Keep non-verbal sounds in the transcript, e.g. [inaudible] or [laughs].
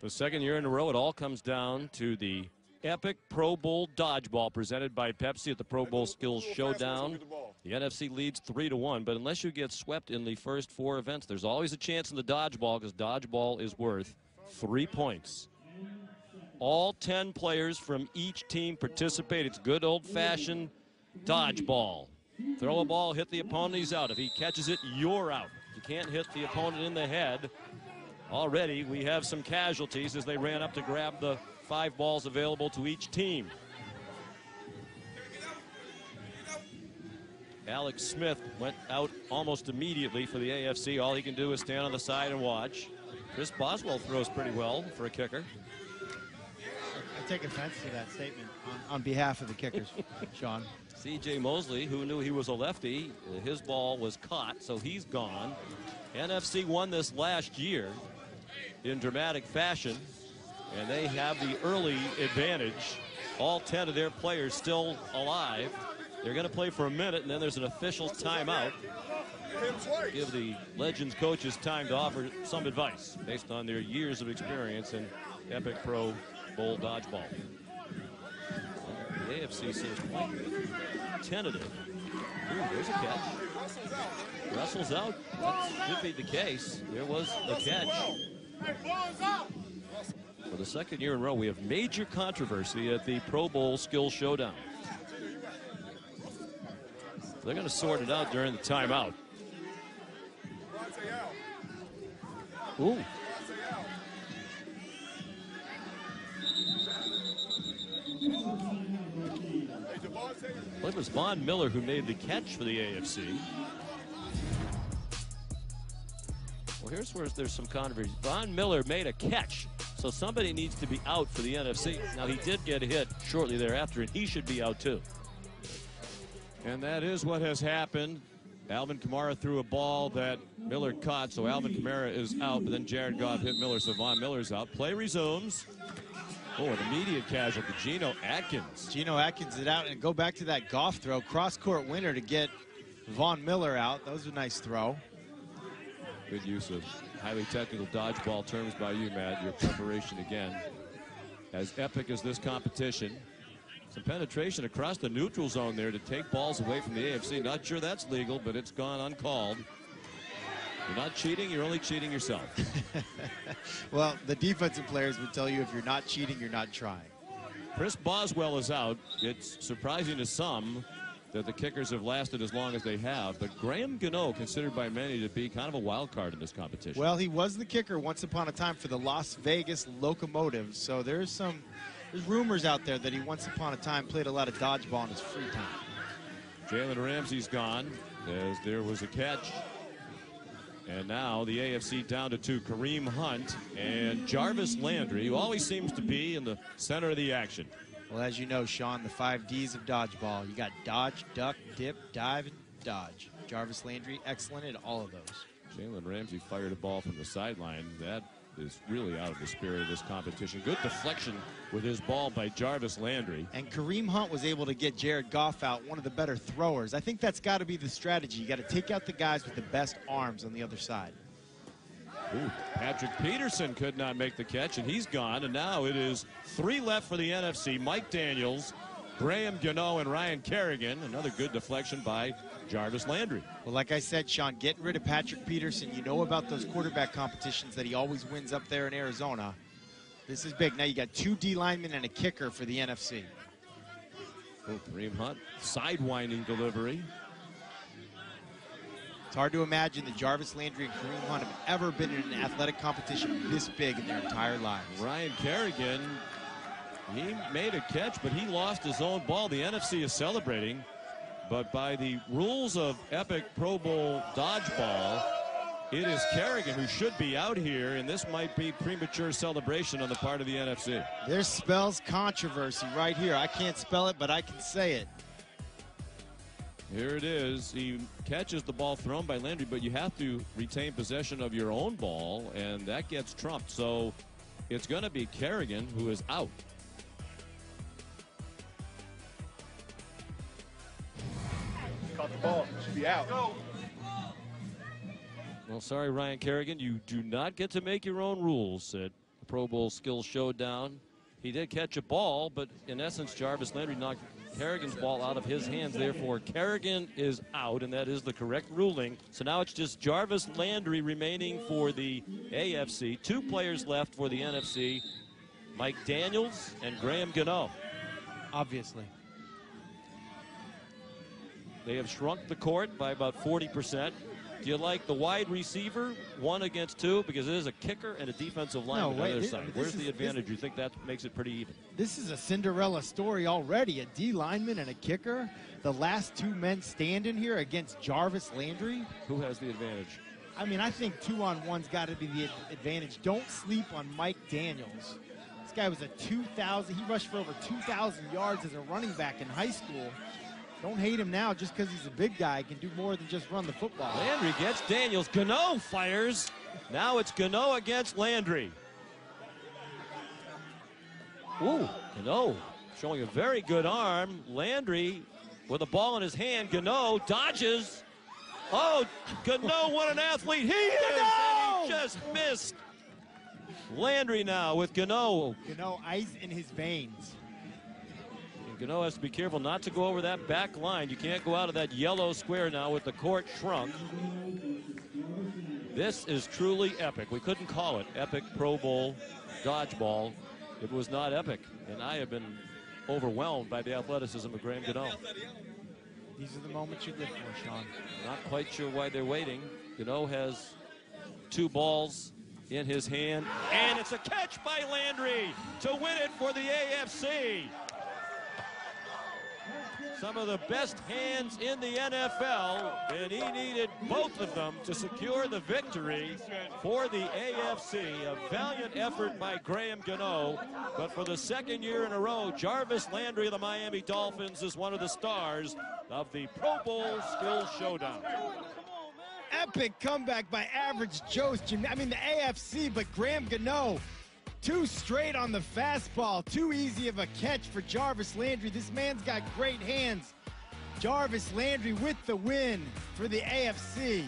The second year in a row, it all comes down to the epic Pro Bowl dodgeball presented by Pepsi at the Pro Bowl Skills Showdown. The NFC leads three to one, but unless you get swept in the first four events, there's always a chance in the dodgeball because dodgeball is worth three points. All 10 players from each team participate. It's good old fashioned dodgeball. Throw a ball, hit the opponent, he's out. If he catches it, you're out. You can't hit the opponent in the head. Already, we have some casualties as they ran up to grab the five balls available to each team. Alex Smith went out almost immediately for the AFC. All he can do is stand on the side and watch. Chris Boswell throws pretty well for a kicker. I take offense to that statement on, on behalf of the kickers, [laughs] Sean. C.J. Mosley, who knew he was a lefty, his ball was caught, so he's gone. NFC won this last year in dramatic fashion, and they have the early advantage. All 10 of their players still alive. They're going to play for a minute, and then there's an official timeout. Give the Legends coaches time to offer some advice based on their years of experience in Epic Pro Bowl dodgeball. The AFC seems quite tentative. Ooh, there's a catch. Russell's out. That should be the case. There was a catch. For the second year in a row, we have major controversy at the Pro Bowl Skill Showdown. They're going to sort it out during the timeout. Ooh. Well, it was Von Miller who made the catch for the AFC. Well, here's where there's some controversy. Von Miller made a catch, so somebody needs to be out for the NFC. Now, he did get hit shortly thereafter, and he should be out too. And that is what has happened. Alvin Kamara threw a ball that Miller caught, so Alvin Kamara is out, but then Jared Goff hit Miller, so Von Miller's out. Play resumes. Oh, an immediate casualty, Geno Atkins. Geno Atkins it out and go back to that Goff throw. Cross court winner to get Von Miller out. That was a nice throw. Good use of highly technical dodgeball terms by you, Matt. Your preparation again. As epic as this competition. Some penetration across the neutral zone there to take balls away from the AFC. Not sure that's legal, but it's gone uncalled. You're not cheating, you're only cheating yourself. [laughs] well, the defensive players would tell you if you're not cheating, you're not trying. Chris Boswell is out. It's surprising to some that the kickers have lasted as long as they have. But Graham Gano, considered by many to be kind of a wild card in this competition. Well, he was the kicker once upon a time for the Las Vegas Locomotives. So there's some there's rumors out there that he once upon a time played a lot of dodgeball in his free time. Jalen Ramsey's gone as there was a catch. And now the AFC down to two. Kareem Hunt and Jarvis Landry, who always seems to be in the center of the action. Well, as you know, Sean, the five D's of dodgeball. You got dodge, duck, dip, dive, and dodge. Jarvis Landry, excellent at all of those. Jalen Ramsey fired a ball from the sideline. That is really out of the spirit of this competition. Good deflection with his ball by Jarvis Landry. And Kareem Hunt was able to get Jared Goff out, one of the better throwers. I think that's got to be the strategy. You got to take out the guys with the best arms on the other side. Ooh, Patrick Peterson could not make the catch, and he's gone. And now it is three left for the NFC. Mike Daniels, Graham Gano, and Ryan Kerrigan. Another good deflection by Jarvis Landry. Well, like I said, Sean, getting rid of Patrick Peterson, you know about those quarterback competitions that he always wins up there in Arizona. This is big. Now you got two D linemen and a kicker for the NFC. Oh, Kareem Hunt, sidewinding delivery. It's hard to imagine that Jarvis Landry and Kareem Hunt have ever been in an athletic competition this big in their entire lives. Ryan Kerrigan, he made a catch, but he lost his own ball. The NFC is celebrating. But by the rules of Epic Pro Bowl dodgeball, it is Kerrigan who should be out here, and this might be premature celebration on the part of the NFC. There spells controversy right here. I can't spell it, but I can say it. Here it is. He catches the ball thrown by Landry, but you have to retain possession of your own ball, and that gets trumped. So it's going to be Kerrigan who is out. Caught the ball. Should be out. Well, sorry, Ryan Kerrigan. You do not get to make your own rules at the Pro Bowl Skills Showdown. He did catch a ball, but in essence, Jarvis Landry knocked Kerrigan's ball out of his hands. Therefore, Kerrigan is out, and that is the correct ruling. So now it's just Jarvis Landry remaining for the AFC. Two players left for the NFC Mike Daniels and Graham Gano. Obviously. They have shrunk the court by about 40%. Do you like the wide receiver, one against two, because it is a kicker and a defensive line No, on the other this- side? this Where's is- the this- advantage? You think that makes it pretty even? This is a Cinderella story already. A D lineman and a kicker. The last two men standing here against Jarvis Landry. Who has the advantage? I mean, I think two on one's got to be the advantage. Don't sleep on Mike Daniels. This guy was a 2,000. He rushed for over 2,000 yards as a running back in high school. Don't hate him now just because he's a big guy. He can do more than just run the football. Landry gets Daniels. Gano fires. Now it's Gano against Landry. Ooh, Gano showing a very good arm. Landry with a ball in his hand. Gano dodges. Oh, Gano, what an athlete he is! And he just missed. Landry now with Gano. Know, ice in his veins. Gano has to be careful not to go over that back line. You can't go out of that yellow square now with the court shrunk. This is truly epic. We couldn't call it epic Pro Bowl dodgeball. It was not epic. And I have been overwhelmed by the athleticism of Graham Gano. These are the moments you live for, Sean. Not quite sure why they're waiting. Gano has two balls in his hand, and it's a catch by Landry to win it for the AFC. Some of the best hands in the NFL, and he needed both of them to secure the victory for the AFC. A valiant effort by Graham Gano, but for the second year in a row, Jarvis Landry of the Miami Dolphins is one of the stars of the Pro Bowl Skills Showdown. Epic comeback by Average Joe's. I mean, the AFC, but Graham Gano, too straight on the fastball. Too easy of a catch for Jarvis Landry. This man's got great hands. Jarvis Landry with the win for the AFC.